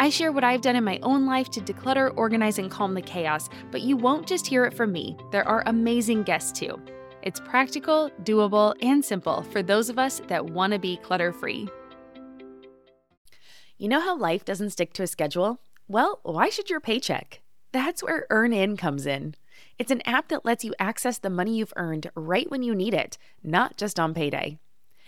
I share what I've done in my own life to declutter, organize, and calm the chaos, but you won't just hear it from me. There are amazing guests too. It's practical, doable, and simple for those of us that want to be clutter free. You know how life doesn't stick to a schedule? Well, why should your paycheck? That's where EarnIn comes in. It's an app that lets you access the money you've earned right when you need it, not just on payday.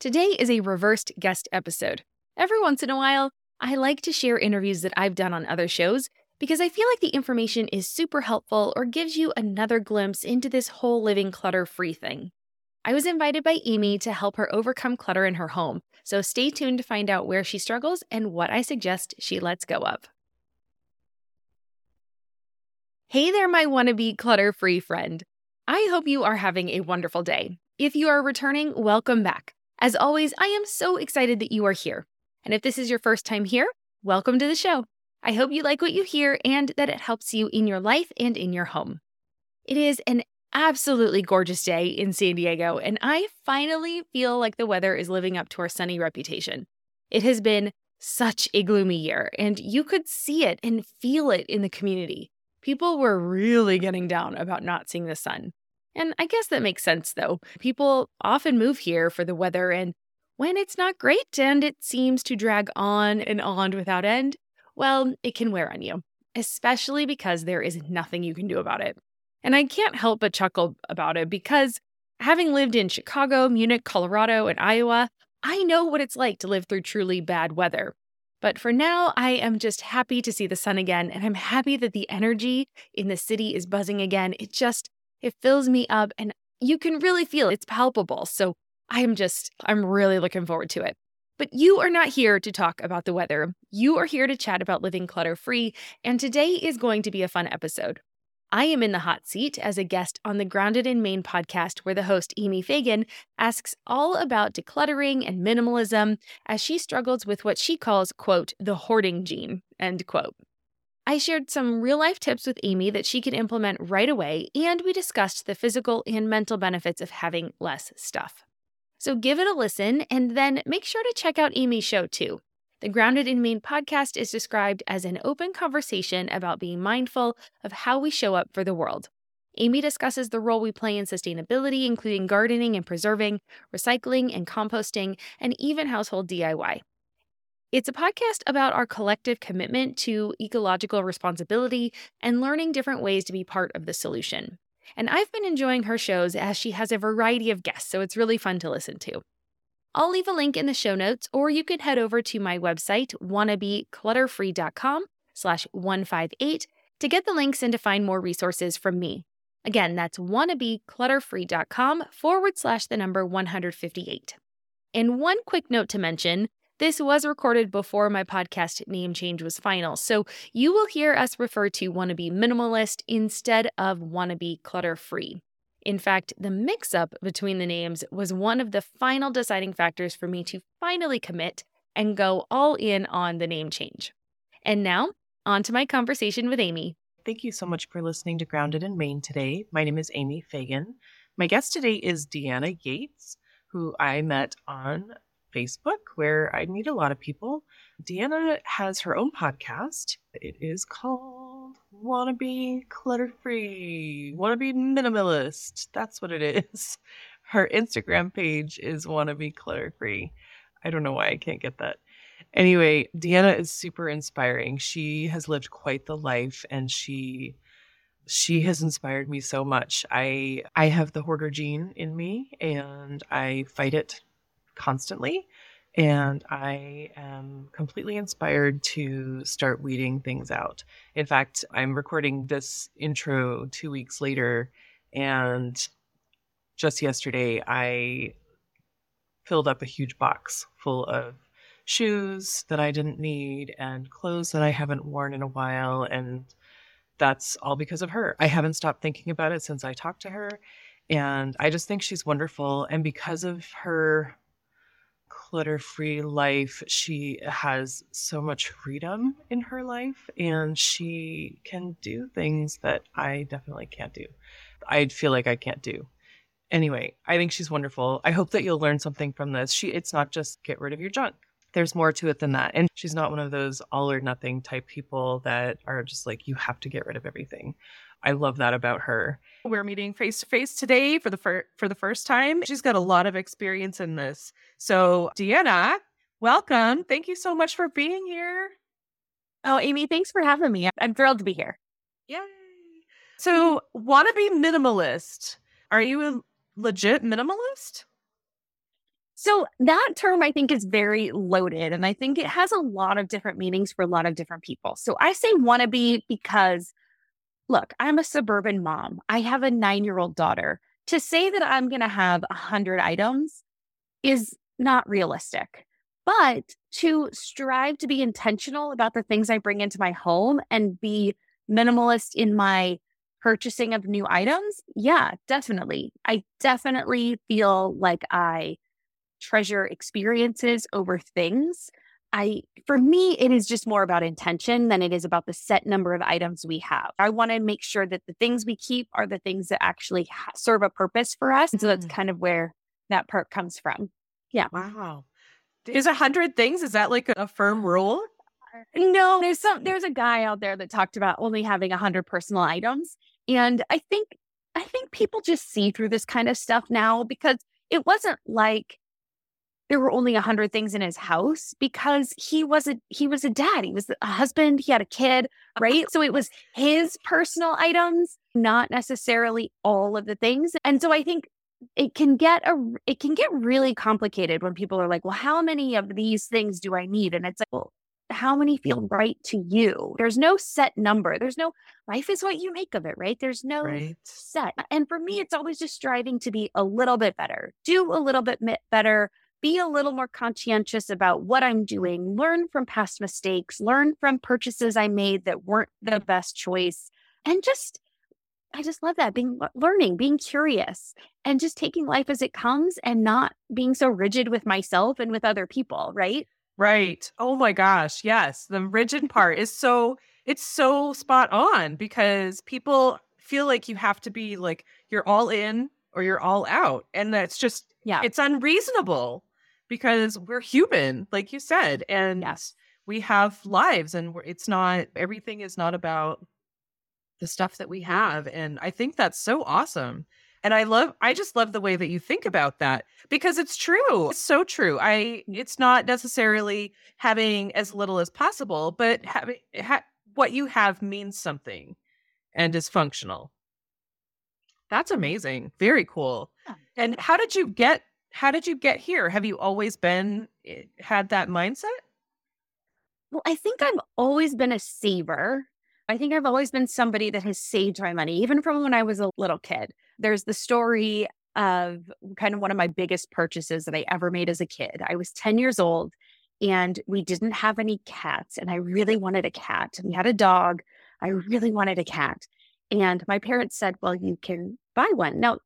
Today is a reversed guest episode. Every once in a while, I like to share interviews that I've done on other shows because I feel like the information is super helpful or gives you another glimpse into this whole living clutter free thing. I was invited by Amy to help her overcome clutter in her home, so stay tuned to find out where she struggles and what I suggest she lets go of. Hey there, my wannabe clutter free friend. I hope you are having a wonderful day. If you are returning, welcome back. As always, I am so excited that you are here. And if this is your first time here, welcome to the show. I hope you like what you hear and that it helps you in your life and in your home. It is an absolutely gorgeous day in San Diego, and I finally feel like the weather is living up to our sunny reputation. It has been such a gloomy year, and you could see it and feel it in the community. People were really getting down about not seeing the sun. And I guess that makes sense, though. People often move here for the weather, and when it's not great and it seems to drag on and on without end, well, it can wear on you, especially because there is nothing you can do about it. And I can't help but chuckle about it because having lived in Chicago, Munich, Colorado, and Iowa, I know what it's like to live through truly bad weather. But for now, I am just happy to see the sun again, and I'm happy that the energy in the city is buzzing again. It just it fills me up and you can really feel it's palpable. So I am just, I'm really looking forward to it. But you are not here to talk about the weather. You are here to chat about living clutter free, and today is going to be a fun episode. I am in the hot seat as a guest on the Grounded in Maine podcast, where the host, Amy Fagan, asks all about decluttering and minimalism as she struggles with what she calls, quote, the hoarding gene, end quote. I shared some real life tips with Amy that she could implement right away, and we discussed the physical and mental benefits of having less stuff. So give it a listen, and then make sure to check out Amy's show too. The Grounded in Maine podcast is described as an open conversation about being mindful of how we show up for the world. Amy discusses the role we play in sustainability, including gardening and preserving, recycling and composting, and even household DIY. It's a podcast about our collective commitment to ecological responsibility and learning different ways to be part of the solution. And I've been enjoying her shows as she has a variety of guests, so it's really fun to listen to. I'll leave a link in the show notes, or you can head over to my website, wannabeclutterfree.com slash 158 to get the links and to find more resources from me. Again, that's wannabeclutterfree.com forward slash the number 158. And one quick note to mention this was recorded before my podcast name change was final, so you will hear us refer to Wannabe Minimalist instead of Wannabe Clutter Free. In fact, the mix up between the names was one of the final deciding factors for me to finally commit and go all in on the name change. And now, on to my conversation with Amy. Thank you so much for listening to Grounded in Maine today. My name is Amy Fagan. My guest today is Deanna Yates, who I met on Facebook, where I meet a lot of people. Deanna has her own podcast. It is called Wanna Be Clutter Free, Wanna Be Minimalist. That's what it is. Her Instagram page is Wanna Be Clutter Free. I don't know why I can't get that. Anyway, Deanna is super inspiring. She has lived quite the life and she she has inspired me so much. I I have the hoarder gene in me and I fight it constantly and I am completely inspired to start weeding things out. In fact, I'm recording this intro 2 weeks later and just yesterday I filled up a huge box full of shoes that I didn't need and clothes that I haven't worn in a while. And that's all because of her. I haven't stopped thinking about it since I talked to her. And I just think she's wonderful. And because of her clutter free life, she has so much freedom in her life and she can do things that I definitely can't do. I feel like I can't do. Anyway, I think she's wonderful. I hope that you'll learn something from this. She it's not just get rid of your junk there's more to it than that. And she's not one of those all or nothing type people that are just like, you have to get rid of everything. I love that about her. We're meeting face to face today for the fir- for the first time. She's got a lot of experience in this. So, Deanna, welcome. Thank you so much for being here. Oh, Amy, thanks for having me. I'm thrilled to be here. Yay. So, wanna be minimalist. Are you a legit minimalist? So that term I think is very loaded and I think it has a lot of different meanings for a lot of different people. So I say wannabe because look, I'm a suburban mom. I have a 9-year-old daughter. To say that I'm going to have 100 items is not realistic. But to strive to be intentional about the things I bring into my home and be minimalist in my purchasing of new items, yeah, definitely. I definitely feel like I treasure experiences over things. I, for me, it is just more about intention than it is about the set number of items we have. I want to make sure that the things we keep are the things that actually serve a purpose for us. And so that's mm. kind of where that part comes from. Yeah. Wow. Is a hundred things? Is that like a firm rule? No, there's some, there's a guy out there that talked about only having a hundred personal items. And I think, I think people just see through this kind of stuff now because it wasn't like there were only a hundred things in his house because he wasn't he was a dad. He was a husband. He had a kid, right? so it was his personal items, not necessarily all of the things. And so I think it can get a it can get really complicated when people are like, well, how many of these things do I need? And it's like, well, how many feel mm. right to you? There's no set number. There's no life is what you make of it, right? There's no right. set. And for me, it's always just striving to be a little bit better, do a little bit better be a little more conscientious about what I'm doing, learn from past mistakes, learn from purchases I made that weren't the best choice, and just I just love that being learning, being curious, and just taking life as it comes and not being so rigid with myself and with other people, right? Right. Oh my gosh, yes. The rigid part is so it's so spot on because people feel like you have to be like you're all in or you're all out and that's just yeah it's unreasonable because we're human, like you said, and yes. we have lives, and it's not everything is not about the stuff that we have, and I think that's so awesome. And I love, I just love the way that you think about that because it's true. It's so true. I, mm. it's not necessarily having as little as possible, but having ha, what you have means something and is functional. That's amazing. Very cool. Yeah. And how did you get how did you get here? Have you always been eh, had that mindset? Well, I think I've always been a saver. I think I've always been somebody that has saved my money, even from when I was a little kid. There's the story of kind of one of my biggest purchases that I ever made as a kid. I was 10 years old and we didn't have any cats, and I really wanted a cat. We had a dog. I really wanted a cat. And my parents said, Well, you can buy one. Now,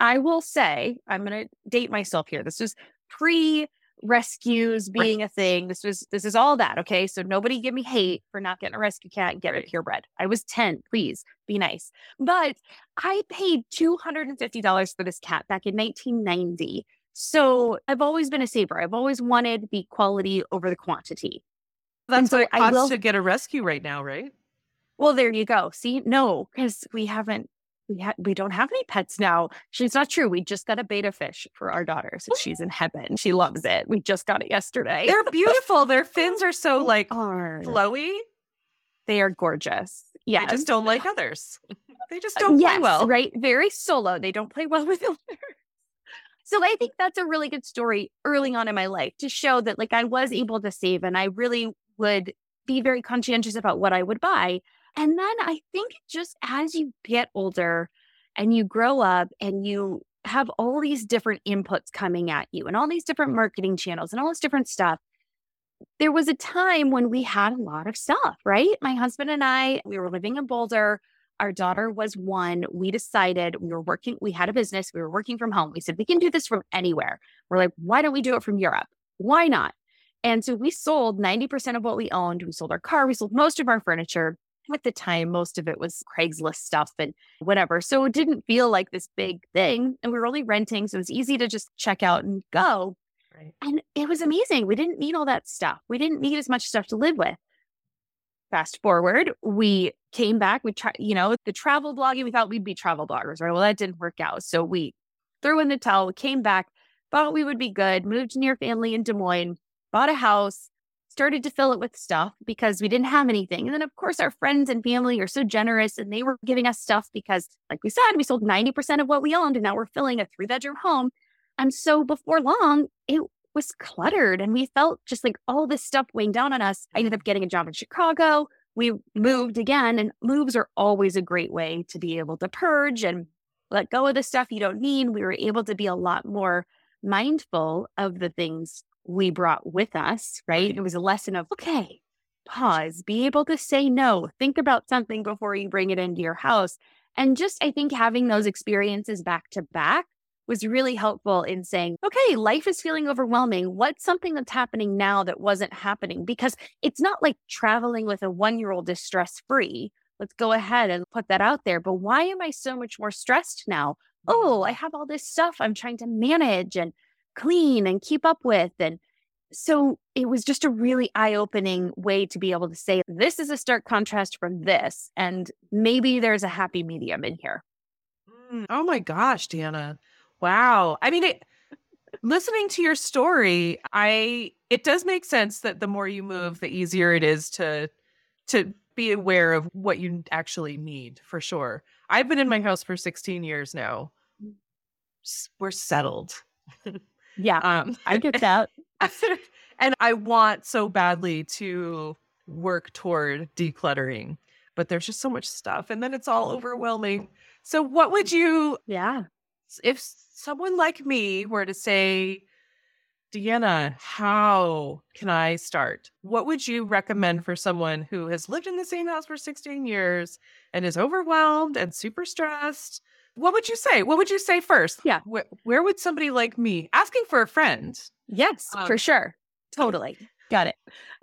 I will say, I'm going to date myself here. This was pre rescues being a thing. This was this is all that. Okay. So nobody give me hate for not getting a rescue cat and get it purebred. I was 10. Please be nice. But I paid $250 for this cat back in 1990. So I've always been a saver. I've always wanted the quality over the quantity. That's what it costs will... to get a rescue right now, right? Well, there you go. See, no, because we haven't we ha- we don't have any pets now. She's not true. We just got a betta fish for our daughter, so she's in heaven. She loves it. We just got it yesterday. They're beautiful. Their fins are so like are. flowy. They are gorgeous. Yeah, I just don't like others. They just uh, don't yes, play well, right? Very solo. They don't play well with others. So I think that's a really good story early on in my life to show that like I was able to save and I really would be very conscientious about what I would buy. And then I think just as you get older and you grow up and you have all these different inputs coming at you and all these different marketing channels and all this different stuff, there was a time when we had a lot of stuff, right? My husband and I, we were living in Boulder. Our daughter was one. We decided we were working, we had a business, we were working from home. We said, we can do this from anywhere. We're like, why don't we do it from Europe? Why not? And so we sold 90% of what we owned. We sold our car, we sold most of our furniture at the time, most of it was Craigslist stuff and whatever. So it didn't feel like this big thing. And we were only renting. So it was easy to just check out and go. Right. And it was amazing. We didn't need all that stuff. We didn't need as much stuff to live with. Fast forward, we came back. We tried, you know, the travel blogging. We thought we'd be travel bloggers, right? Well, that didn't work out. So we threw in the towel, came back, thought we would be good, moved near family in Des Moines, bought a house, started to fill it with stuff because we didn't have anything. And then, of course, our friends and family are so generous and they were giving us stuff because, like we said, we sold 90% of what we owned and now we're filling a three bedroom home. And so before long, it was cluttered and we felt just like all this stuff weighing down on us. I ended up getting a job in Chicago. We moved again, and moves are always a great way to be able to purge and let go of the stuff you don't need. We were able to be a lot more mindful of the things we brought with us, right? It was a lesson of, okay, pause, be able to say no, think about something before you bring it into your house. And just, I think having those experiences back to back was really helpful in saying, okay, life is feeling overwhelming. What's something that's happening now that wasn't happening? Because it's not like traveling with a one year old is stress free. Let's go ahead and put that out there. But why am I so much more stressed now? Oh, I have all this stuff I'm trying to manage and clean and keep up with. And so it was just a really eye opening way to be able to say, this is a stark contrast from this. And maybe there's a happy medium in here. Mm, oh my gosh, Deanna. Wow. I mean, it, listening to your story, I it does make sense that the more you move, the easier it is to to be aware of what you actually need for sure. I've been in my house for 16 years now. Mm. We're settled. Yeah. Um, I get that. and I want so badly to work toward decluttering, but there's just so much stuff and then it's all overwhelming. So, what would you, yeah, if someone like me were to say, Deanna, how can I start? What would you recommend for someone who has lived in the same house for 16 years and is overwhelmed and super stressed what would you say? What would you say first? Yeah. Where, where would somebody like me asking for a friend? Yes, um, for sure. Totally. Got it.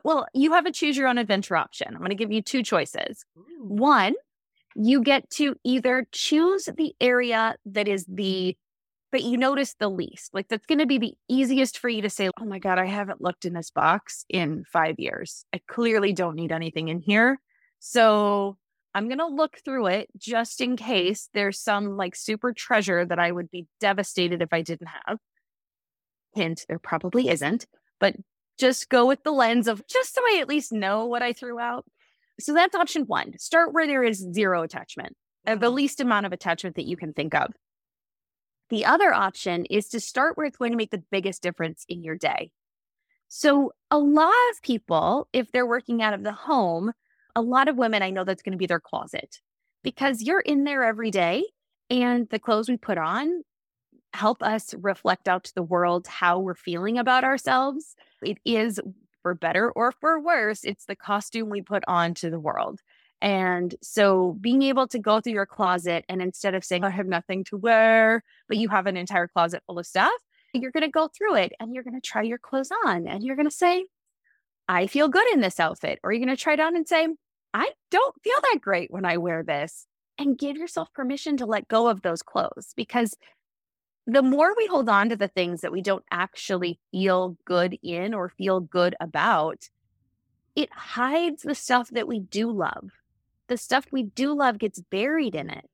Well, you have a choose your own adventure option. I'm going to give you two choices. One, you get to either choose the area that is the that you notice the least. Like that's going to be the easiest for you to say, "Oh my god, I haven't looked in this box in 5 years. I clearly don't need anything in here." So, I'm going to look through it just in case there's some like super treasure that I would be devastated if I didn't have. Hint, there probably isn't, but just go with the lens of just so I at least know what I threw out. So that's option one. Start where there is zero attachment, uh, the mm-hmm. least amount of attachment that you can think of. The other option is to start where it's going to make the biggest difference in your day. So, a lot of people, if they're working out of the home, a lot of women, I know that's going to be their closet because you're in there every day and the clothes we put on, help us reflect out to the world how we're feeling about ourselves. It is for better or for worse, it's the costume we put on to the world. And so being able to go through your closet and instead of saying, I have nothing to wear, but you have an entire closet full of stuff, you're going to go through it and you're going to try your clothes on and you're going to say, I feel good in this outfit. Or you're going to try it on and say, I don't feel that great when I wear this. And give yourself permission to let go of those clothes because the more we hold on to the things that we don't actually feel good in or feel good about, it hides the stuff that we do love. The stuff we do love gets buried in it.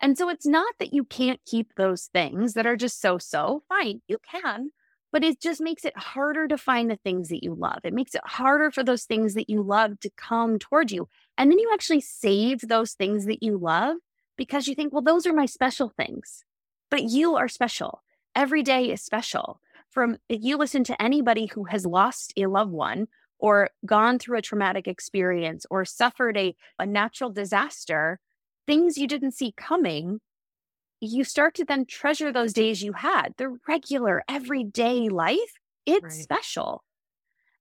And so it's not that you can't keep those things that are just so so. Fine, you can, but it just makes it harder to find the things that you love. It makes it harder for those things that you love to come toward you. And then you actually save those things that you love because you think, well, those are my special things. But you are special. Every day is special. From if you listen to anybody who has lost a loved one or gone through a traumatic experience or suffered a, a natural disaster, things you didn't see coming, you start to then treasure those days you had, the regular, everyday life. It's right. special.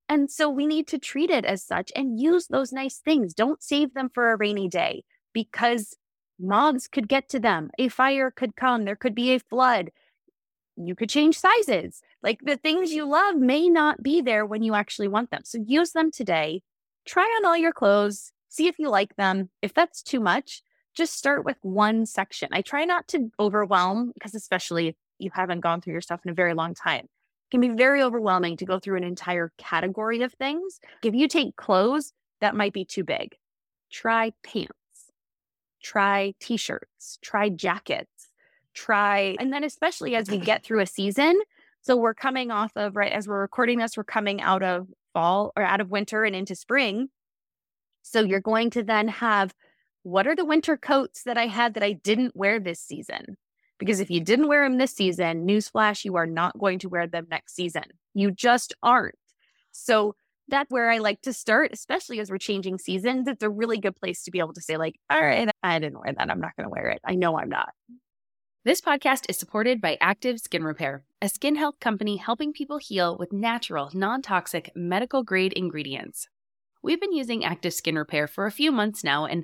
And so we need to treat it as such and use those nice things. Don't save them for a rainy day because moths could get to them. A fire could come. There could be a flood. You could change sizes. Like the things you love may not be there when you actually want them. So use them today. Try on all your clothes. See if you like them. If that's too much, just start with one section. I try not to overwhelm because, especially if you haven't gone through your stuff in a very long time, it can be very overwhelming to go through an entire category of things. If you take clothes, that might be too big. Try pants try t shirts, try jackets, try, and then especially as we get through a season. So we're coming off of, right, as we're recording this, we're coming out of fall or out of winter and into spring. So you're going to then have what are the winter coats that I had that I didn't wear this season? Because if you didn't wear them this season, newsflash, you are not going to wear them next season. You just aren't. So that's where I like to start, especially as we're changing seasons. It's a really good place to be able to say, like, all right, I didn't wear that. I'm not going to wear it. I know I'm not. This podcast is supported by Active Skin Repair, a skin health company helping people heal with natural, non toxic, medical grade ingredients. We've been using Active Skin Repair for a few months now, and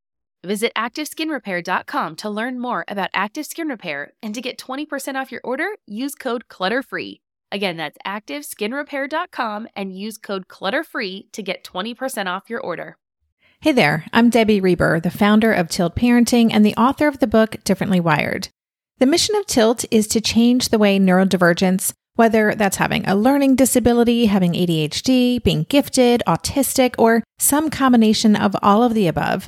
Visit ActiveSkinRepair.com to learn more about Active Skin Repair and to get 20% off your order, use code CLUTTERFREE. Again, that's activeskinrepair.com and use code CLUTTERFREE to get 20% off your order. Hey there, I'm Debbie Reber, the founder of Tilt Parenting and the author of the book Differently Wired. The mission of Tilt is to change the way neurodivergence, whether that's having a learning disability, having ADHD, being gifted, autistic, or some combination of all of the above,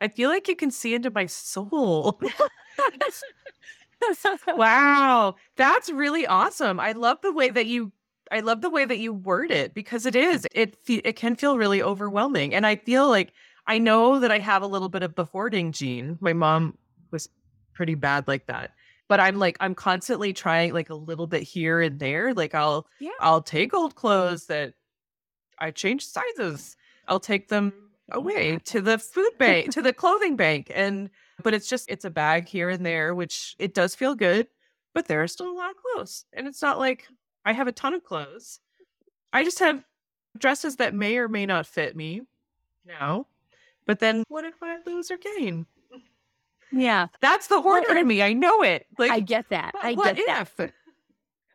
I feel like you can see into my soul. wow, that's really awesome. I love the way that you I love the way that you word it because it is it it can feel really overwhelming and I feel like I know that I have a little bit of the hoarding gene. My mom was pretty bad like that. But I'm like I'm constantly trying like a little bit here and there. Like I'll Yeah. I'll take old clothes that I changed sizes. I'll take them away to the food bank, to the clothing bank and but it's just it's a bag here and there which it does feel good, but there are still a lot of clothes. And it's not like I have a ton of clothes. I just have dresses that may or may not fit me now. But then what if I lose or gain? yeah. That's the hoarder in me. I know it. Like I get that. I what get that.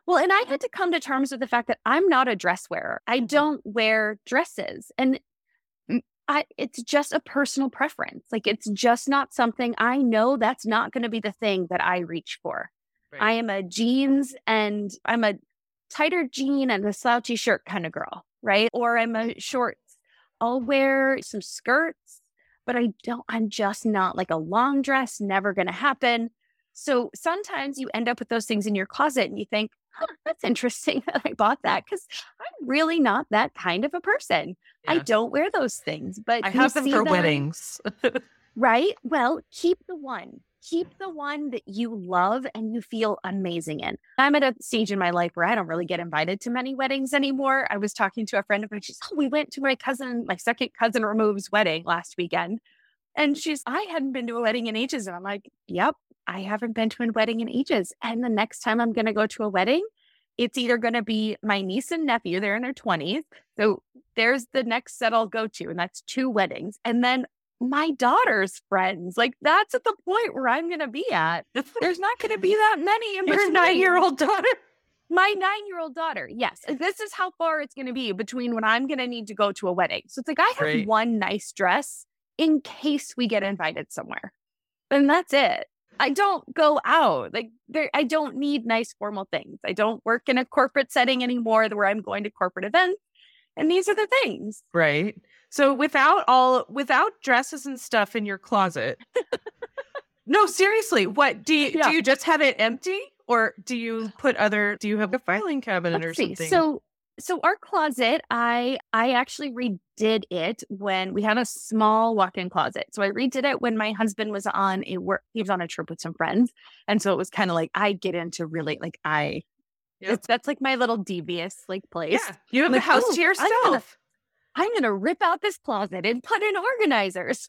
Well, and I had to come to terms with the fact that I'm not a dress wearer. I Mm-hmm. don't wear dresses. And I it's just a personal preference. Like it's just not something I know that's not going to be the thing that I reach for. I am a jeans and I'm a tighter jean and a slouchy shirt kind of girl, right? Or I'm a shorts. I'll wear some skirts, but I don't, I'm just not like a long dress, never going to happen. So sometimes you end up with those things in your closet and you think, that's interesting that I bought that because I'm really not that kind of a person. I don't wear those things, but I have them for weddings. Right? Well, keep the one. Keep the one that you love and you feel amazing in. I'm at a stage in my life where I don't really get invited to many weddings anymore. I was talking to a friend of mine. She's, oh, we went to my cousin, my second cousin removes wedding last weekend. And she's, I hadn't been to a wedding in ages. And I'm like, yep, I haven't been to a wedding in ages. And the next time I'm going to go to a wedding, it's either going to be my niece and nephew, they're in their 20s. So there's the next set I'll go to, and that's two weddings. And then my daughter's friends. Like that's at the point where I'm going to be at. There's not going to be that many in Your nine year old daughter. My nine year old daughter. Yes. This is how far it's going to be between when I'm going to need to go to a wedding. So it's like I have Right. one nice dress in case we get invited somewhere. And that's it. I don't go out. Like there I don't need nice formal things. I don't work in a corporate setting anymore where I'm going to corporate events. And these are the things. Right. So without all without dresses and stuff in your closet. no, seriously, what do you Yeah. do you just have it empty? Or do you put other do you have a filing cabinet or Let's see. something? So so our closet, I I actually redid it when we had a small walk-in closet. So I redid it when my husband was on a work he was on a trip with some friends. And so it was kind of like I get into really like I Yep. that's like my little devious like place. yeah, you have Like, the house oh, to I'm gonna- yourself. I'm gonna rip out this closet and put in organizers.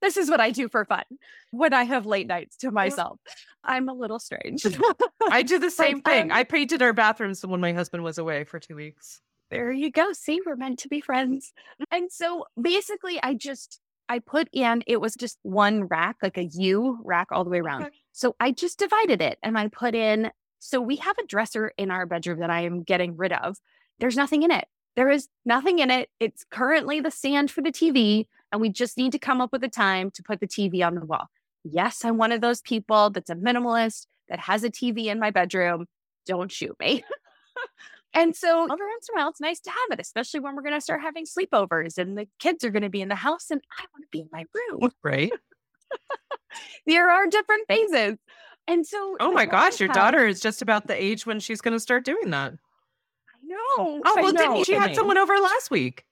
This is what I do for fun when I have late nights to myself. I'm a little strange. I do the same thing. um, I painted our bathrooms when my husband was away for two weeks. there you go. See, we're meant to be friends. And so basically, I just I put in it was just one rack, like a U rack all the way around. Okay. So I just divided it and I put in. So we have a dresser in our bedroom that I am getting rid of. There's nothing in it. There is nothing in it. It's currently the stand for the TV, and we just need to come up with a time to put the TV on the wall. Yes, I'm one of those people that's a minimalist that has a TV in my bedroom. Don't shoot me. and so every once in a while, it's nice to have it, especially when we're going to start having sleepovers and the kids are going to be in the house and I want to be in my room. Right? There are different phases. And so, Oh my gosh, your have- daughter is just about the age when she's gonna start doing that. I know. Oh I well, didn't she had someone over last week.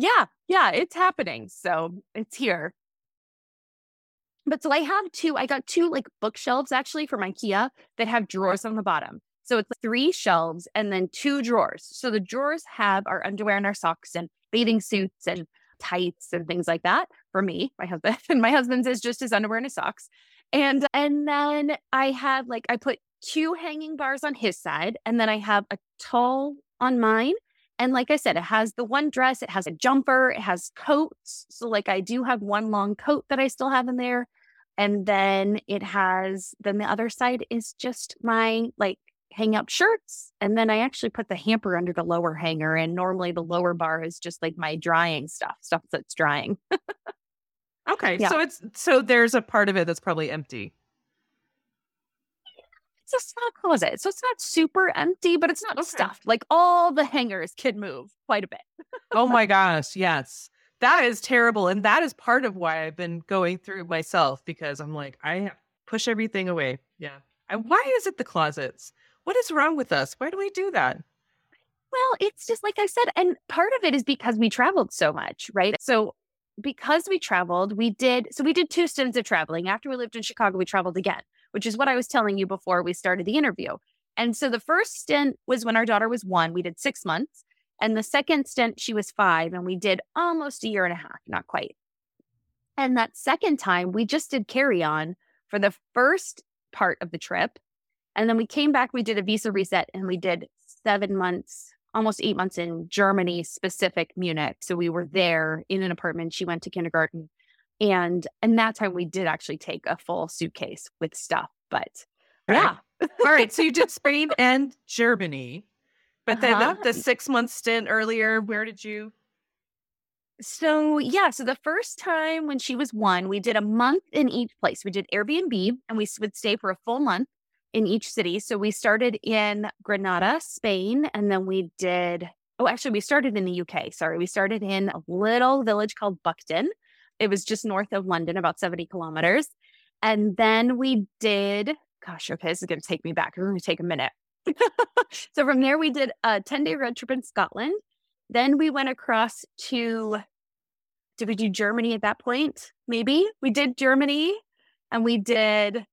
Yeah, yeah, it's happening. So it's here. But so I have two, I got two like bookshelves actually from IKEA that have drawers on the bottom. So it's three shelves and then two drawers. So the drawers have our underwear and our socks and bathing suits and tights and things like that for me, my husband. And my husband's is just his underwear and his socks. And and then I have like I put two hanging bars on his side and then I have a tall on mine and like I said, it has the one dress, it has a jumper, it has coats. So, like, I do have one long coat that I still have in there. And then it has, then the other side is just my like hang up shirts. And then I actually put the hamper under the lower hanger. And normally the lower bar is just like my drying stuff, stuff that's drying. Okay, Yeah. so it's so there's a part of it that's probably empty. It's a small closet. So, it's not super empty, but it's not Okay. stuffed. Like, all the hangers can move quite a bit. Oh my gosh, yes. that is terrible. And that is part of why I've been going through myself because I'm like, I push everything away. Yeah. And why is it the closets? What is wrong with us? Why do we do that? Well, it's just like I said, and part of it is because we traveled so much, right? So because we traveled, we did so we did two stints of traveling. After we lived in Chicago, we traveled again, which is what I was telling you before we started the interview. And so the first stint was when our daughter was one, we did six months. And the second stint, she was five, and we did almost a year and a half, not quite. And that second time, we just did carry on for the first part of the trip. And then we came back, we did a visa reset, and we did seven months, almost eight months in Germany, specific Munich. So we were there in an apartment. She went to kindergarten. And and that time we did actually take a full suitcase with stuff. But yeah. All right. So you did Spain and Germany. But then Uh-huh. the, the six month stint earlier, where did you? So yeah, so the first time when she was one, we did a month in each place. We did Airbnb and we would stay for a full month in each city. So we started in Granada, Spain, and then we did oh, actually we started in the UK. Sorry. We started in a little village called Buckton. It was just north of London, about 70 kilometers. And then we did, gosh, okay, this is gonna take me back. It's gonna take a minute. so from there we did a 10-day road trip in Scotland. Then we went across to, did we do Germany at that point? Maybe we did Germany and we did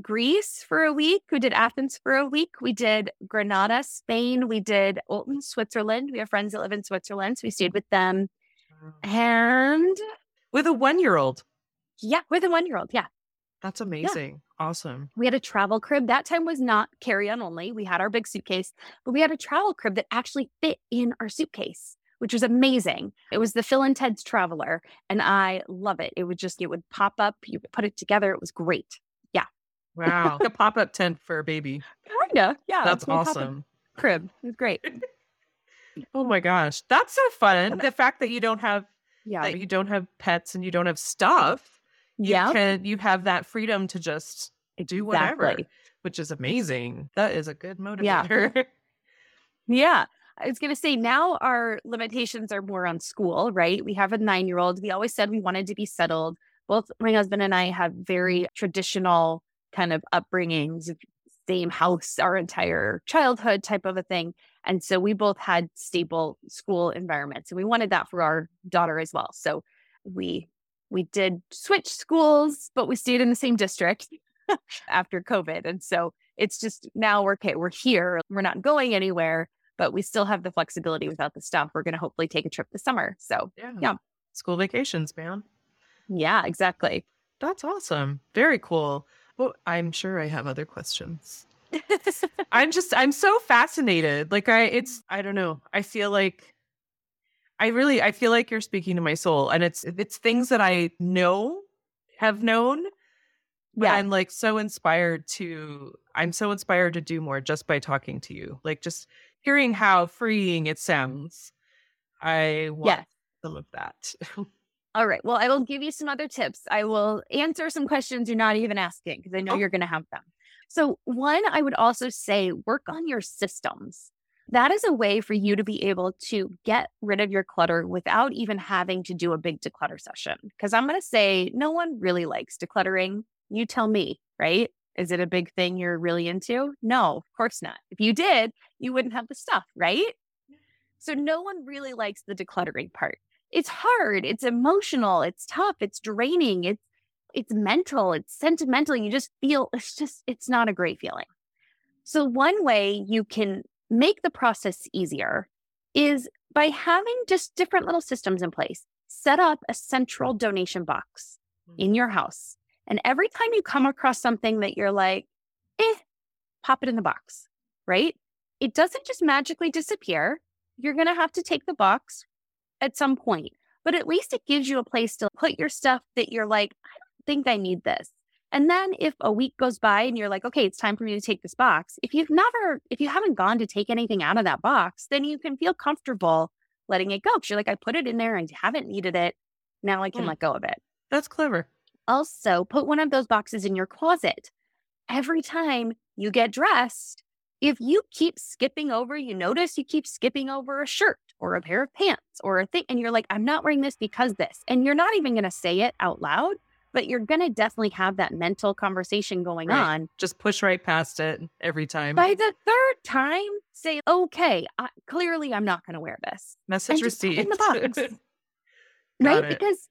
Greece for a week. We did Athens for a week. We did Granada, Spain. We did Olten, Switzerland. We have friends that live in Switzerland. So we stayed with them. And With a one year old. yeah, with a one year old. Yeah. That's amazing. Awesome. We had a travel crib. That time was not carry on only. We had our big suitcase, but we had a travel crib that actually fit in our suitcase, which was amazing. It was the Phil and Ted's Traveler, and I love it. It would just, it would pop up, you put it together. It was great. Yeah. Wow. a pop up tent for a baby. Kinda. Yeah. That's it's my pop-up awesome. Crib. It was great. Oh my gosh. That's so fun. The fact that you don't have Yeah. that you don't have pets and you don't have stuff. You Yeah. can you have that freedom to just do whatever. Which is amazing. That is a good Yeah. motivator. Yeah. I was going to say now our limitations are more on school, right? We have a nine year old. We always said we wanted to be settled. Both my husband and I have very traditional kind of upbringings, same house our entire childhood type of a thing. And so we both had stable school environments and we wanted that for our daughter as well. So we we did switch schools, but we stayed in the same district after COVID. And so it's just now we're okay, we're here. We're not going anywhere but we still have the flexibility without the stuff. We're going to hopefully take a trip this summer. So, yeah. Yeah. School vacations, man. yeah, exactly. That's awesome. Very cool. Well, I'm sure I have other questions. I'm just I'm so fascinated. Like I it's I don't know. I feel like I really I feel like you're speaking to my soul and it's it's things that I know have known but Yeah. I'm like so inspired to I'm so inspired to do more just by talking to you. Like just hearing how freeing it sounds. I want Yes. some of that. All right. Well, I will give you some other tips. I will answer some questions you're not even asking because I know Oh. you're going to have them. So, one, I would also say work on your systems. That is a way for you to be able to get rid of your clutter without even having to do a big declutter session. Because I'm going to say no one really likes decluttering. You tell me, right? Is it a big thing you're really into? No, of course not. If you did, you wouldn't have the stuff, right? So, no one really likes the decluttering part it's hard it's emotional it's tough it's draining it's it's mental it's sentimental you just feel it's just it's not a great feeling. So one way you can make the process easier is by having just different little systems in place set up a central donation box in your house and every time you come across something that you're like eh pop it in the box right? It doesn't just magically disappear. You're going to have to take the box at some point, but at least it gives you a place to put your stuff that you're like, I don't think I need this. And then if a week goes by and you're like, okay, it's time for me to take this box, if you've never, if you haven't gone to take anything out of that box, then you can feel comfortable letting it go. Cause you're like, I put it in there and haven't needed it. Now I can Hmm. let go of it. That's clever. Also, put one of those boxes in your closet. Every time you get dressed, if you keep skipping over, you notice you keep skipping over a shirt or a pair of pants or a thing. And you're like, I'm not wearing this because this. And you're not even going to say it out loud, but you're going to definitely have that mental conversation going Right. on. Just push right past it every time. By the third time, say, okay, I, clearly I'm not going to wear this. Message and just put it received. in the box. Right? it. Because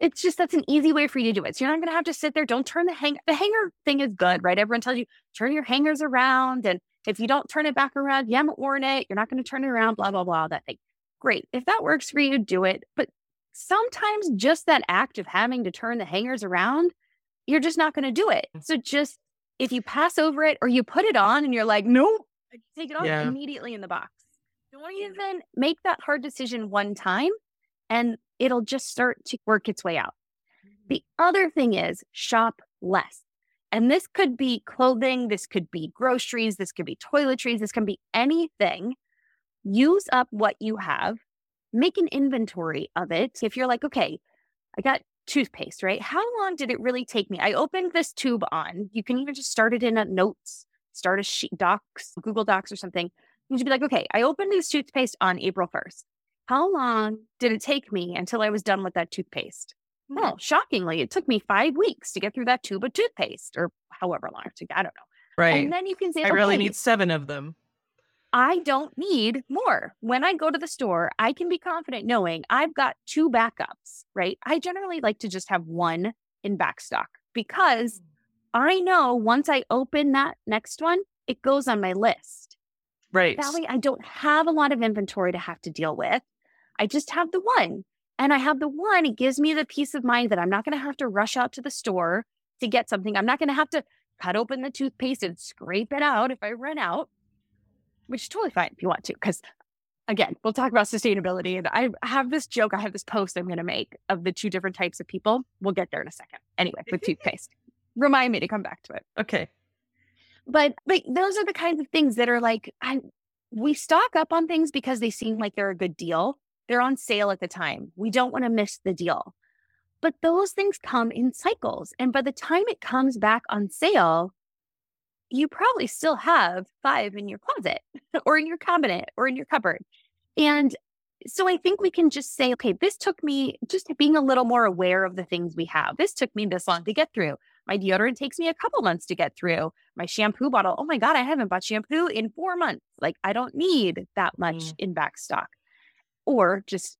it's just that's an easy way for you to do it. So you're not going to have to sit there. Don't turn the hang. The hanger thing is good, right? Everyone tells you turn your hangers around, and if you don't turn it back around, you haven't worn it. You're not going to turn it around. Blah blah blah. That thing. Great. If that works for you, do it. But sometimes just that act of having to turn the hangers around, you're just not going to do it. So just if you pass over it or you put it on and you're like, nope, take it off Yeah. immediately in the box. Don't even make that hard decision one time and it'll just start to work its way out. Mm-hmm. The other thing is shop less. And this could be clothing, this could be groceries, this could be toiletries, this can be anything. Use up what you have, make an inventory of it. If you're like, okay, I got toothpaste, right? How long did it really take me? I opened this tube on. You can even just start it in a notes, start a sheet docs, Google Docs or something. You should be like, okay, I opened this toothpaste on April 1st. How long did it take me until I was done with that toothpaste? Hmm. Well, shockingly, it took me five weeks to get through that tube of toothpaste or however long it took. I don't know. right. And then you can say, I really need seven of them. I don't need more. When I go to the store, I can be confident knowing I've got two backups, right? I generally like to just have one in back stock because mm. I know once I open that next one, it goes on my list. Right. That way, I don't have a lot of inventory to have to deal with. I just have the one. And I have the one, it gives me the peace of mind that I'm not going to have to rush out to the store to get something. I'm not going to have to cut open the toothpaste and scrape it out if I run out, which is totally fine if you want to. Because again, we'll talk about sustainability. And I have this joke, I have this post I'm going to make of the two different types of people. We'll get there in a second. Anyway, with toothpaste. Remind me to come back to it okay. but but those are the kinds of things that are like I we stock up on things because they seem like they're a good deal. They're on sale at the time. We don't want to miss the deal. But those things come in cycles. And by the time it comes back on sale, you probably still have five in your closet or in your cabinet or in your cupboard. And so I think we can just say, okay, this took me just being a little more aware of the things we have. This took me this long to get through. My deodorant takes me a couple months to get through. My shampoo bottle, oh my God, I haven't bought shampoo in four months. Like, I don't need that much Mm. in back stock. Or just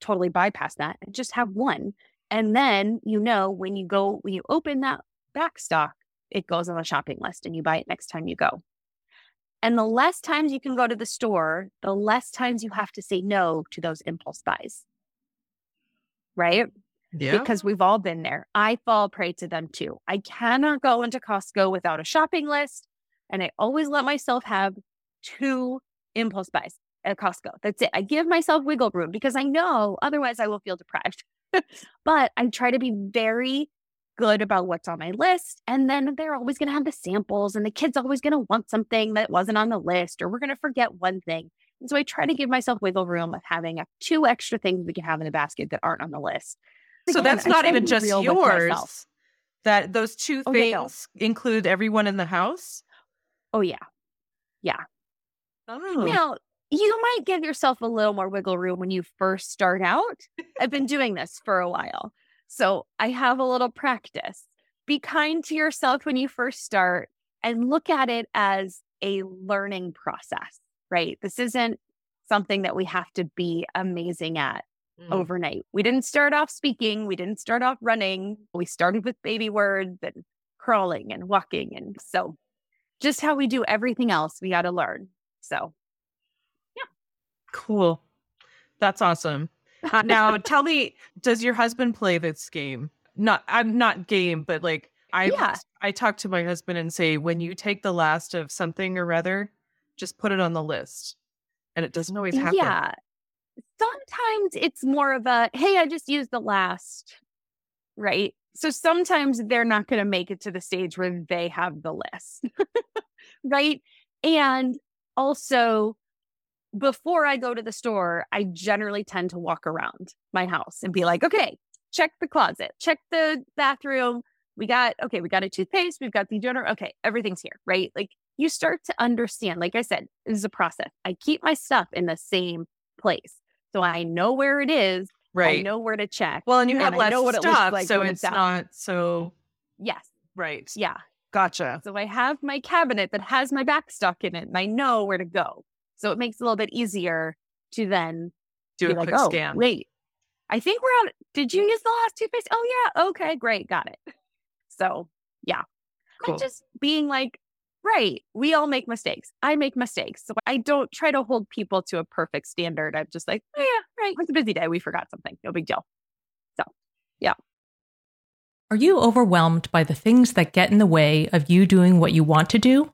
totally bypass that and just have one. And then you know when you go, when you open that back stock, it goes on the shopping list and you buy it next time you go. And the less times you can go to the store, the less times you have to say no to those impulse buys. Right? Yeah. because we've all been there. I fall prey to them too. I cannot go into Costco without a shopping list. And I always let myself have two impulse buys at Costco. That's it. I give myself wiggle room because I know otherwise I will feel deprived. but I try to be very good about what's on my list. And then they're always going to have the samples, and the kid's always going to want something that wasn't on the list, or we're going to forget one thing. And so I try to give myself wiggle room of having uh, two extra things we can have in the basket that aren't on the list. so Again, that's not even just real with myself. yours. That those two Oh, yeah, no. things include everyone in the house. Oh, yeah, yeah. Oh. Now, you might give yourself a little more wiggle room when you first start out. I've been doing this for a while. So I have a little practice. Be kind to yourself when you first start and look at it as a learning process, right? This isn't something that we have to be amazing at Mm. overnight. We didn't start off speaking, we didn't start off running. We started with baby words and crawling and walking. And so, just how we do everything else, we got to learn. So, yeah. Cool. That's awesome. Uh, now tell me, does your husband play this game? Not I'm not game, but like I Yeah. I talk to my husband and say, when you take the last of something or rather, just put it on the list. And it doesn't always happen. Yeah. Sometimes it's more of a, hey, I just used the last, right? So sometimes they're not going to make it to the stage where they have the list, right? And also, before I go to the store, I generally tend to walk around my house and be like, okay, check the closet, check the bathroom. We got, okay, we got a toothpaste, we've got the deodorant. Okay, everything's here, right? Like you start to understand, like I said, this is a process. I keep my stuff in the same place. So I know where it is. Right. I know where to check. Well, and you have and less what it stuff, like so it's it's not so Yes. right. Yeah. Gotcha. So I have my cabinet that has my back stock in it and I know where to go. So it makes it a little bit easier to then Do be a like, quick oh, scan. wait, I think we're on. Did you use the last toothpaste? Oh, yeah. Okay, great. Got it. So Cool. and just being like, right, we all make mistakes. I make mistakes. So I don't try to hold people to a perfect standard. I'm just like, oh, yeah, right. It's a busy day. We forgot something. No big deal. So yeah. Are you overwhelmed by the things that get in the way of you doing what you want to do?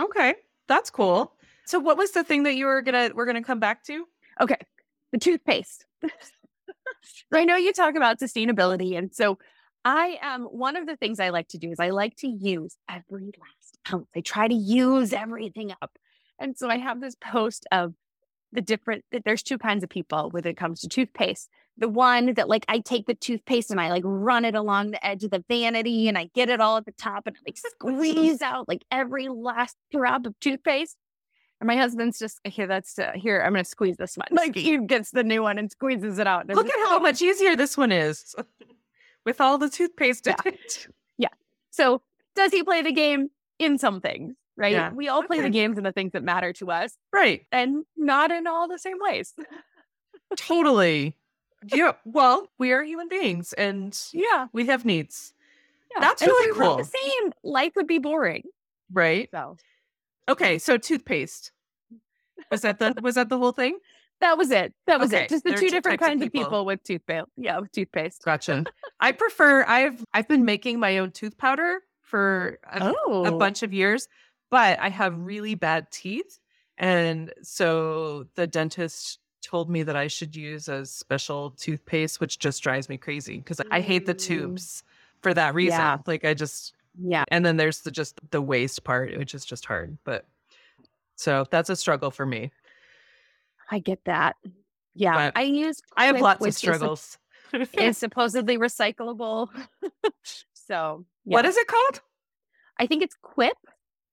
Okay. That's cool. So what was the thing that you were gonna we're gonna come back to? Okay, the toothpaste. I know you talk about sustainability. And so I um one of the things I like to do is I like to use every last ounce. I try to use everything up. And so I have this post of the different there's two kinds of people when it comes to toothpaste. The one that like I take the toothpaste and I like run it along the edge of the vanity and I get it all at the top and I like squeeze out like every last drop of toothpaste. And my husband's just here. That's uh, here. I'm gonna squeeze this one. Like he gets the new one and squeezes it out. Look at how much easier this one is with all the toothpaste in it. Yeah. So does he play the game in some things? Right. Yeah. We all play the games in the things that matter to us, Right. and not in all the same ways. Totally. Yeah. Well, we are human beings and yeah. we have needs. yeah. That's And really cool. The same. Life would be boring. Right. So Okay. So toothpaste. Was that the was that the whole thing? that was it. That was Okay, it. Just the there two different kinds of people. people. with toothpaste. Yeah, with toothpaste. Gotcha. I prefer I've I've been making my own tooth powder for a, Oh, a bunch of years, but I have really bad teeth. And so the dentist told me that I should use a special toothpaste, which just drives me crazy because I hate the Mm. tubes for that reason. Yeah. Like I just Yeah. and then there's the just the waste part, which is just hard. But so that's a struggle for me. I get that. Yeah. But I use. I have lots of which is sup- struggles. Is supposedly recyclable. so What yeah. is it called? I think it's Quip.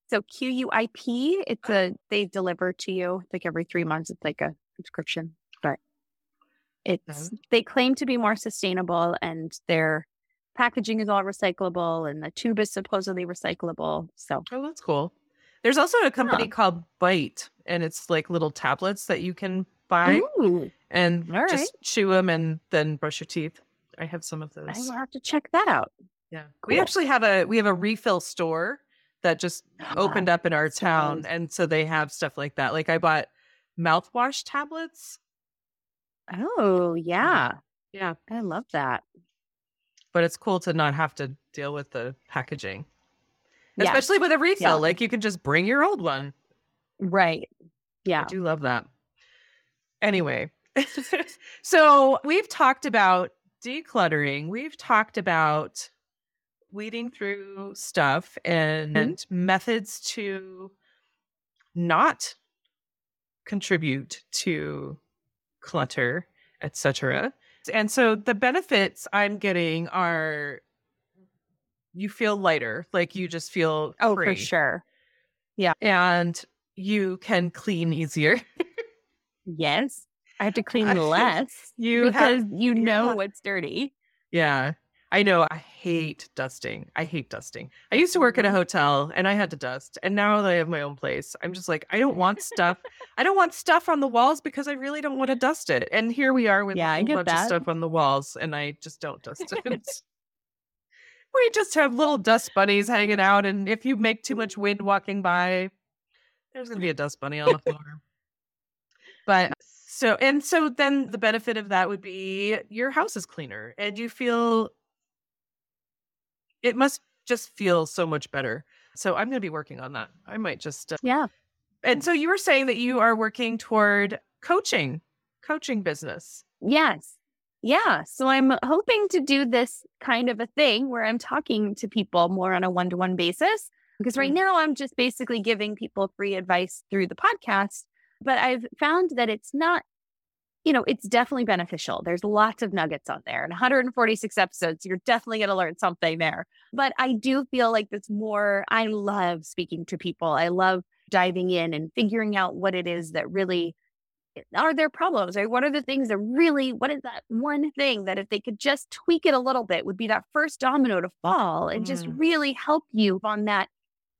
So Q U I P. It's a they deliver to you like every three months. It's like a subscription, but it's they claim to be more sustainable and their packaging is all recyclable and the tube is supposedly recyclable. So Oh, that's cool. There's also a company Yeah. called Bite, and it's like little tablets that you can buy Ooh, and all just chew them and then brush your teeth. I have some of I those. will have to check that out. Yeah, we actually have a we have a refill store that just opened up in our town, and so they have stuff like that. Like I bought mouthwash tablets. Oh yeah, Yeah, I love that. but it's cool to not have to deal with the packaging. Yeah. especially with a refill. Yeah. Like you can just bring your old one. Right. Yeah. I do love that. Anyway, so we've talked about decluttering. We've talked about weeding through stuff and, Mhm. and methods to not contribute to clutter, etc. And so the benefits I'm getting are you feel lighter, like you just feel Oh, free. for sure. Yeah, and you can clean easier. Yes. I have to clean less You because have, you know yeah. what's dirty. yeah. I know. I hate dusting. I hate dusting. I used to work at a Mm-hmm. hotel and I had to dust. And now that I have my own place, I'm just like, I don't want stuff. I don't want stuff on the walls because I really don't want to dust it. And here we are with Yeah, a bunch that. of stuff on the walls and I just don't dust it. we just have little dust bunnies hanging out. And if you make too much wind walking by, there's going to be a dust bunny on the floor. But so, and so then the benefit of that would be your house is cleaner and you feel it must just feel so much better. So I'm going to be working on that. I might just, uh, Yeah. and so you were saying that you are working toward coaching, coaching business. Yes. Yeah. So I'm hoping to do this kind of a thing where I'm talking to people more on a one to one basis. Because right Mm. now I'm just basically giving people free advice through the podcast. But I've found that it's not, you know, it's definitely beneficial. There's lots of nuggets out there and 146 episodes. You're definitely going to learn something there. But I do feel like it's more, I love speaking to people. I love diving in and figuring out what it is that really are their problems right what are the things that really what is that one thing that if they could just tweak it a little bit would be that first domino to fall and just Mm. really help you on that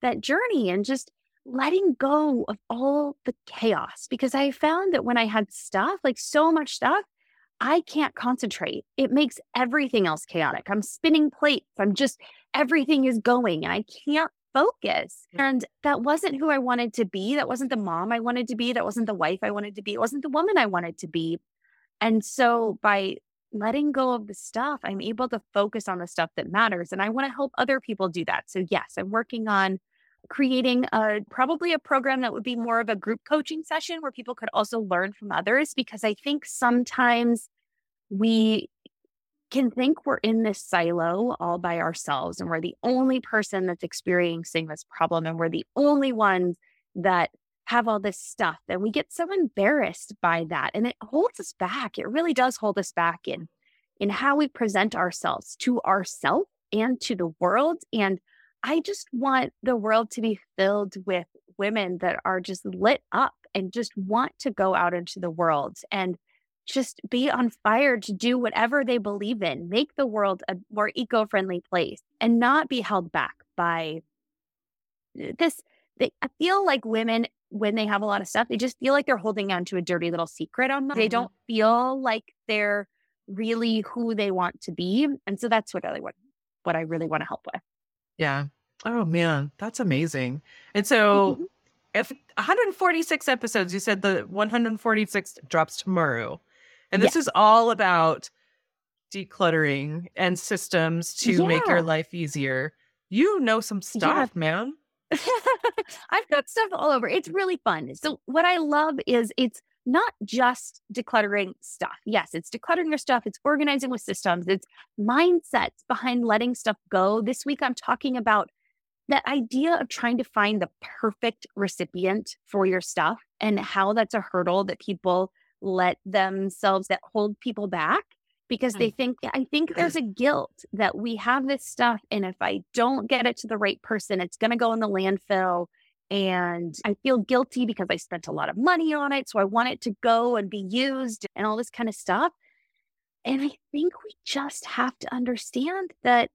that journey and just letting go of all the chaos because i found that when i had stuff like so much stuff i can't concentrate it makes everything else chaotic i'm spinning plates i'm just everything is going and i can't focus. Mm. And that wasn't who I wanted to be. That wasn't the mom I wanted to be. That wasn't the wife I wanted to be. It wasn't the woman I wanted to be. And so by letting go of the stuff, I'm able to focus on the stuff that matters. And I want to help other people do that. So, yes, I'm working on creating a probably a program that would be more of a group coaching session where people could also learn from others because I think sometimes we can think we're in this silo all by ourselves and we're the only person that's experiencing this problem and we're the only ones that have all this stuff and we get so embarrassed by that and it holds us back. It really does hold us back in in how we present ourselves to ourselves and to the world and i just want the world to be filled with women that are just lit up and just want to go out into the world and just be on fire to do whatever they believe in, make the world a more eco friendly place and not be held back by this. They, I feel like women, when they have a lot of stuff, they just feel like they're holding on to a dirty little secret on them. They Mhm. don't feel like they're really who they want to be. And so that's what I what, what I really want to help with. Yeah. Oh man, that's amazing. And mm-hmm. so if 146 episodes, you said the 146 drops tomorrow. And this is all about decluttering and systems to make your life easier. You know some stuff, man. I've got stuff all over. It's really fun. So what I love is it's not just decluttering stuff. Yes, it's decluttering your stuff. It's organizing with systems. It's mindsets behind letting stuff go. This week I'm talking about that idea of trying to find the perfect recipient for your stuff and how that's a hurdle that people let themselves that hold people back because hmm. they think I think there's a guilt that we have this stuff and if I don't get it to the right person it's going to go in the landfill and I feel guilty because I spent a lot of money on it so I want it to go and be used and all this kind of stuff. And I think we just have to understand that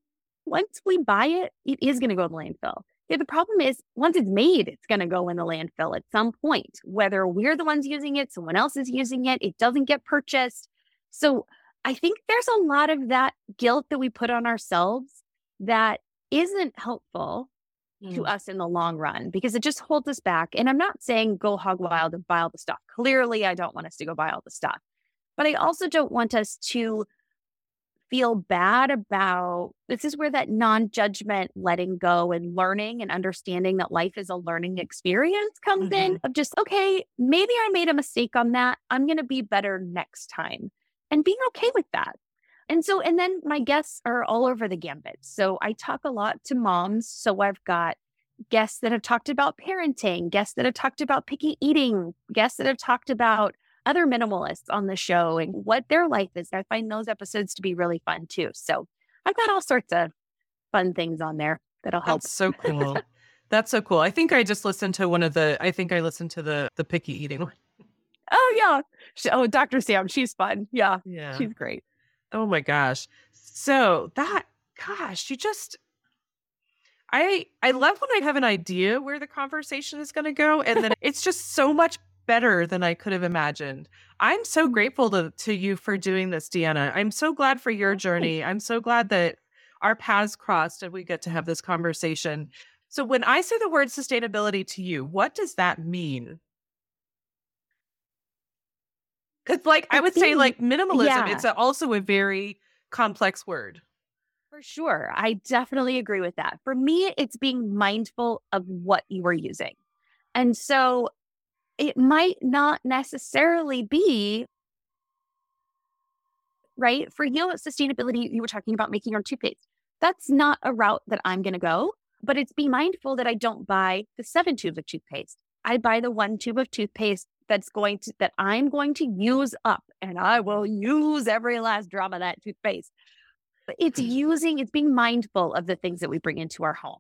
once we buy it it is going to go to the landfill yeah, the problem is once it's made, it's going to go in the landfill at some point, whether we're the ones using it, someone else is using it, it doesn't get purchased. So I think there's a lot of that guilt that we put on ourselves that isn't helpful to mm. us in the long run because it just holds us back. And I'm not saying go hog wild and buy all the stuff. Clearly, I don't want us to go buy all the stuff, but I also don't want us to feel bad about this is where that non-judgment letting go and learning and understanding that life is a learning experience comes mm-hmm. in of just okay maybe i made a mistake on that. I'm going to be better next time and being okay with that. And so and then my guests are all over the gambit. So i talk a lot to moms. So i've got guests that have talked about parenting guests that have talked about picky eating guests that have talked about other minimalists on the show and what their life is. I find those episodes to be really fun too. So I've got all sorts of fun things on there that'll help. That's so cool. That's so cool. I think I just listened to one of the. I think I listened to the the picky eating one. Oh yeah. Oh, Dr. Sam, she's fun. Yeah, yeah, she's great. Oh my gosh. So that, gosh, you just. I I love when I have an idea where the conversation is going to go, and then it's just so much better than I could have imagined. I'm so mm. grateful to, to you for doing this, Deanna. I'm so glad for your journey. I'm so glad that our paths crossed and we get to have this conversation. So, when I say the word sustainability to you, what does that mean? Because, like, I, I would think, say, like, minimalism, yeah. it's a, also a very complex word. For sure. I definitely agree with that. For me, it's being mindful of what you are using. And so it might not necessarily be right? For you sustainability you were talking about making your toothpaste. That's not a route that i'm going to go but it's be mindful that i don't buy the seven tubes of toothpaste. I buy the one tube of toothpaste that's going to that i'm going to use up and i will use every last drop of that toothpaste. But it's mm. using it's being mindful of the things that we bring into our home.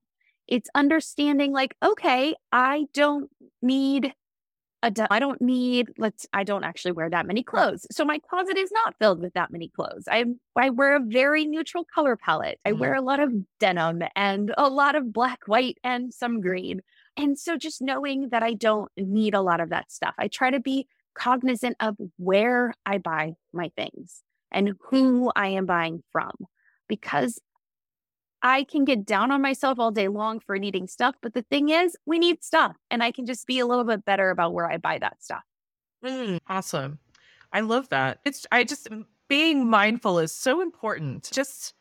It's understanding like okay i don't need I don't need let's I don't actually wear that many clothes. So my closet is not filled with that many clothes. I I wear a very neutral color palette. I mm wear a lot of denim and a lot of black, white and some green. And so just knowing that I don't need a lot of that stuff. I try to be cognizant of where I buy my things and who I am buying from because I can get down on myself all day long for needing stuff. But the thing is, we need stuff. And I can just be a little bit better about where I buy that stuff. Mm, awesome. I love that. It's, I just, being mindful is so important. Just,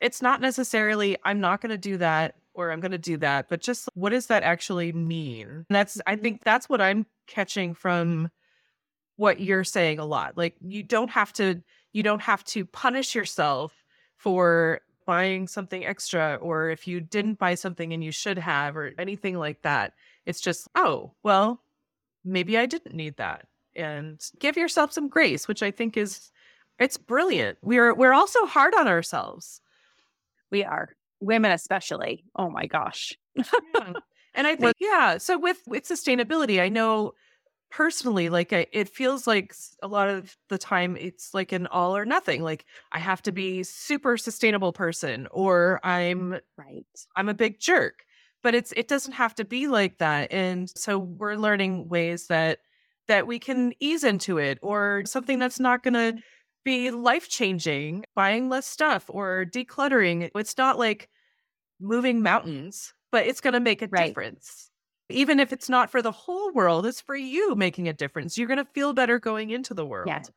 it's not necessarily, I'm not going to do that or I'm going to do that, but just what does that actually mean? And that's, I think that's what I'm catching from what you're saying a lot. Like, you don't have to, you don't have to punish yourself for buying something extra or if you didn't buy something and you should have or anything like that. It's just, oh, well, maybe I didn't need that. And give yourself some grace, which I think is it's brilliant. We're we're also hard on ourselves. We are. Women especially. Oh my gosh. yeah. And I think yeah, so with with sustainability, I know personally like I, it feels like a lot of the time it's like an all or nothing like i have to be super sustainable person or mm, i'm right. I'm a big jerk but it's it doesn't have to be like that and so we're learning ways that that we can ease into it or something that's not going to mm-hmm. be life changing buying less stuff or decluttering it's not like moving mountains but it's going to make a right. difference even if it's not for the whole world, it's for you making a difference. You're going to feel better going into the world. Yes.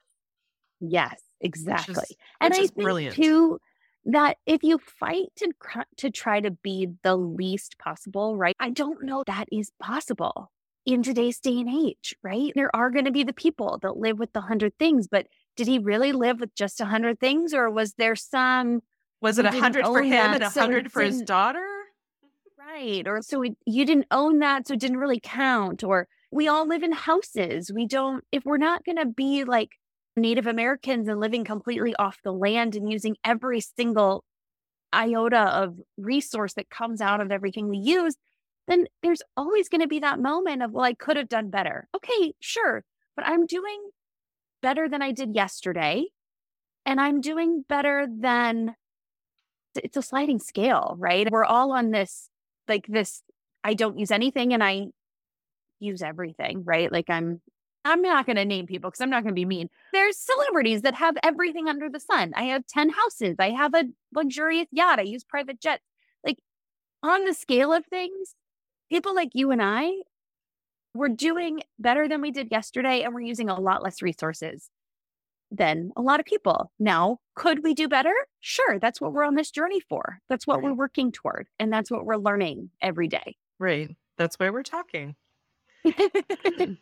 Yes, exactly. Which is, and which I think brilliant. too that if you fight to to try to be the least possible, right? I don't know that is possible in today's day and age, right? There are going to be the people that live with the hundred things, but did he really live with just a hundred things, or was there some? Was it a hundred for him and a hundred so for his daughter? Right. Or so you didn't own that, so it didn't really count. Or we all live in houses. We don't, if we're not going to be like Native Americans and living completely off the land and using every single iota of resource that comes out of everything we use, then there's always going to be that moment of, well, I could have done better. Okay, sure. But I'm doing better than I did yesterday. And I'm doing better than it's a sliding scale, right? We're all on this like this I don't use anything and I use everything, right? Like I'm I'm not going to name people because I'm not going to be mean. There's celebrities that have everything under the sun. I have 10 houses. I have a luxurious yacht. I use private jets. Like on the scale of things, people like you and I, we're doing better than we did yesterday and we're using a lot less resources. Than a lot of people. Now, could we do better? Sure. That's what we're on this journey for. That's what we're working toward. And that's what we're learning every day. Right. That's why we're talking.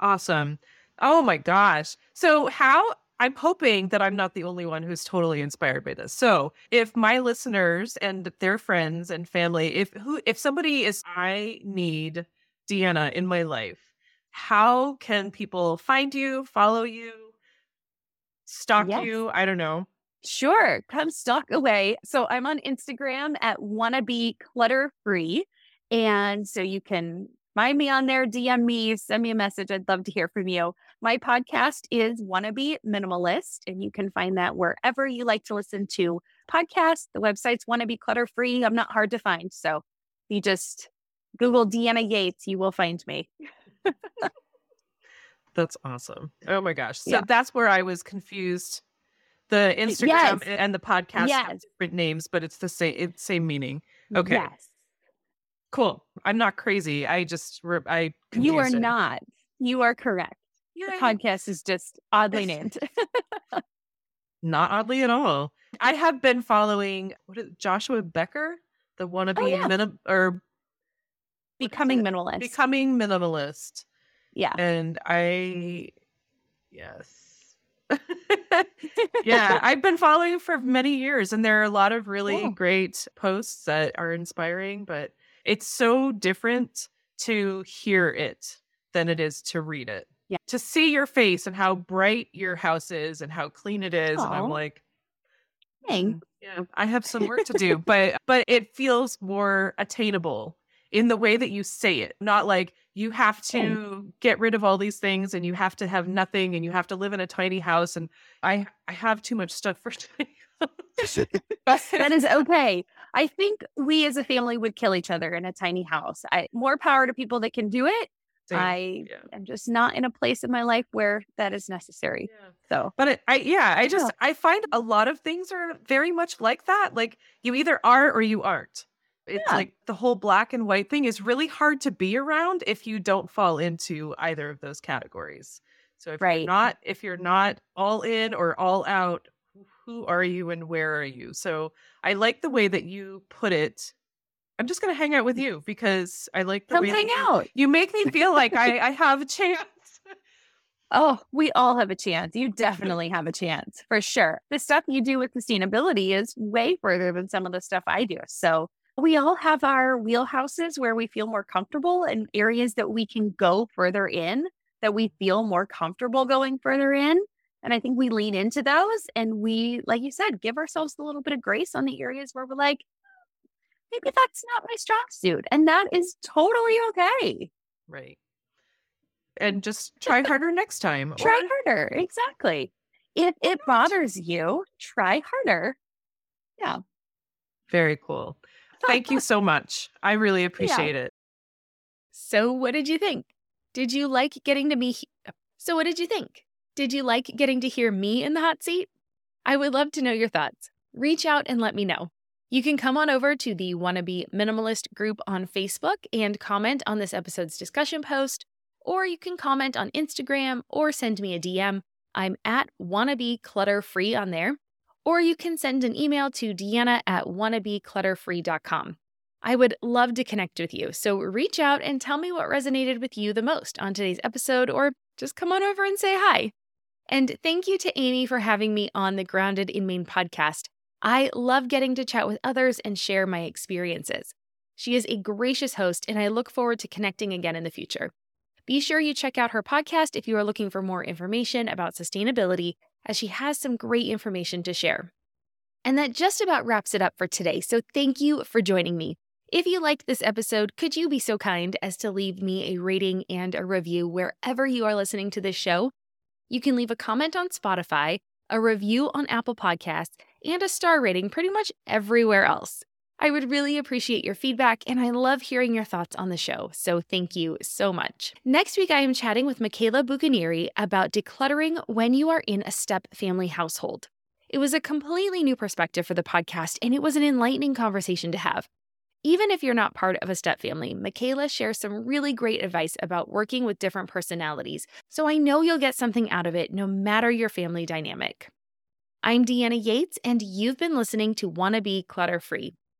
awesome. Oh my gosh. So, how I'm hoping that I'm not the only one who's totally inspired by this. So, if my listeners and their friends and family, if who if somebody is I need Deanna in my life, how can people find you, follow you, stalk Yes. you? I don't know. Sure. Come stalk away. So I'm on Instagram at wannabe clutter free. And so you can find me on there, DM me, send me a message. I'd love to hear from you. My podcast is Wannabe Minimalist, and you can find that wherever you like to listen to podcasts. The website's Wannabe Clutter Free. I'm not hard to find. So you just Google Deanna Yates, you will find me. That's awesome. Oh my gosh. So Yeah. that's where I was confused. The Instagram Yes. and the podcast have different names, but it's the same it's same meaning. Okay. Yes. Cool. I'm not crazy. I just re- I You are it. not. You are correct. The podcast is just oddly named. Not oddly at all. I have been following what is Joshua Becker, the wannabe Oh, yeah. minim- or Becoming minimalist. becoming minimalist. Yeah. And I yes. yeah, I've been following for many years, and there are a lot of really Cool. great posts that are inspiring, but it's so different to hear it than it is to read it. Yeah. To see your face and how bright your house is and how clean it is. And I'm like, hmm, Thanks. yeah, I have some work to do, but but it feels more attainable in the way that you say it. Not like you have to get rid of all these things and you have to have nothing and you have to live in a tiny house and I I have too much stuff for tiny that is okay. I think we as a family would kill each other in a tiny house. I more power to people that can do it. I yeah. am just not in a place in my life where that is necessary. yeah. So But it, I yeah, I just I find a lot of things are very much like that. Like you either are or you aren't. It's Yeah. like the whole black and white thing is really hard to be around if you don't fall into either of those categories. So if Right. you're not if you're not all in or all out, who are you and where are you? So I like the way that you put it. I'm just gonna hang out with mm. you because I like the come way hang you- out. You make me feel like I, I have a chance. Oh, we all have a chance. You definitely have a chance for sure. The stuff you do with sustainability is way further than some of the stuff I do. So we all have our wheelhouses where we feel more comfortable and areas that we can go further in that we feel more comfortable going further in. And I think we lean into those and we, like you said, give ourselves a little bit of grace on the areas where we're like, maybe that's not my strong suit. And that is totally okay. Right. And just try harder next time. Try harder. Exactly. If it bothers you, try harder. Yeah. Very cool. Thank you so much. I really appreciate it. So, what did you think? Did you like getting to me? Uh, so, what did you think? Did you like getting to hear me in the hot seat? I would love to know your thoughts. Reach out and let me know. You can come on over to the Wannabe Minimalist group on Facebook and comment on this episode's discussion post, or you can comment on Instagram or send me a DM. I'm at Wannabe Clutter Free on there, or you can send an email to Deanna at wannabeclutterfree.com. I would love to connect with you. So reach out and tell me what resonated with you the most on today's episode, or just come on over and say hi. And thank you to Amy for having me on the Grounded in Maine podcast. I love getting to chat with others and share my experiences. She is a gracious host, and I look forward to connecting again in the future. Be sure you check out her podcast if you are looking for more information about sustainability, as she has some great information to share. And that just about wraps it up for today. So thank you for joining me. If you liked this episode, could you be so kind as to leave me a rating and a review wherever you are listening to this show? You can leave a comment on Spotify, a review on Apple Podcasts, and a star rating pretty much everywhere else. I would really appreciate your feedback, and I love hearing your thoughts on the show, so thank you so much. Next week, I am chatting with Michaela Bucanieri about decluttering when you are in a step family household. It was a completely new perspective for the podcast, and it was an enlightening conversation to have. Even if you're not part of a step family, Michaela shares some really great advice about working with different personalities, so I know you'll get something out of it no matter your family dynamic. I'm Deanna Yates, and you've been listening to Wanna Be Clutter Free.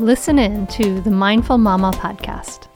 Listen in to the Mindful Mama podcast.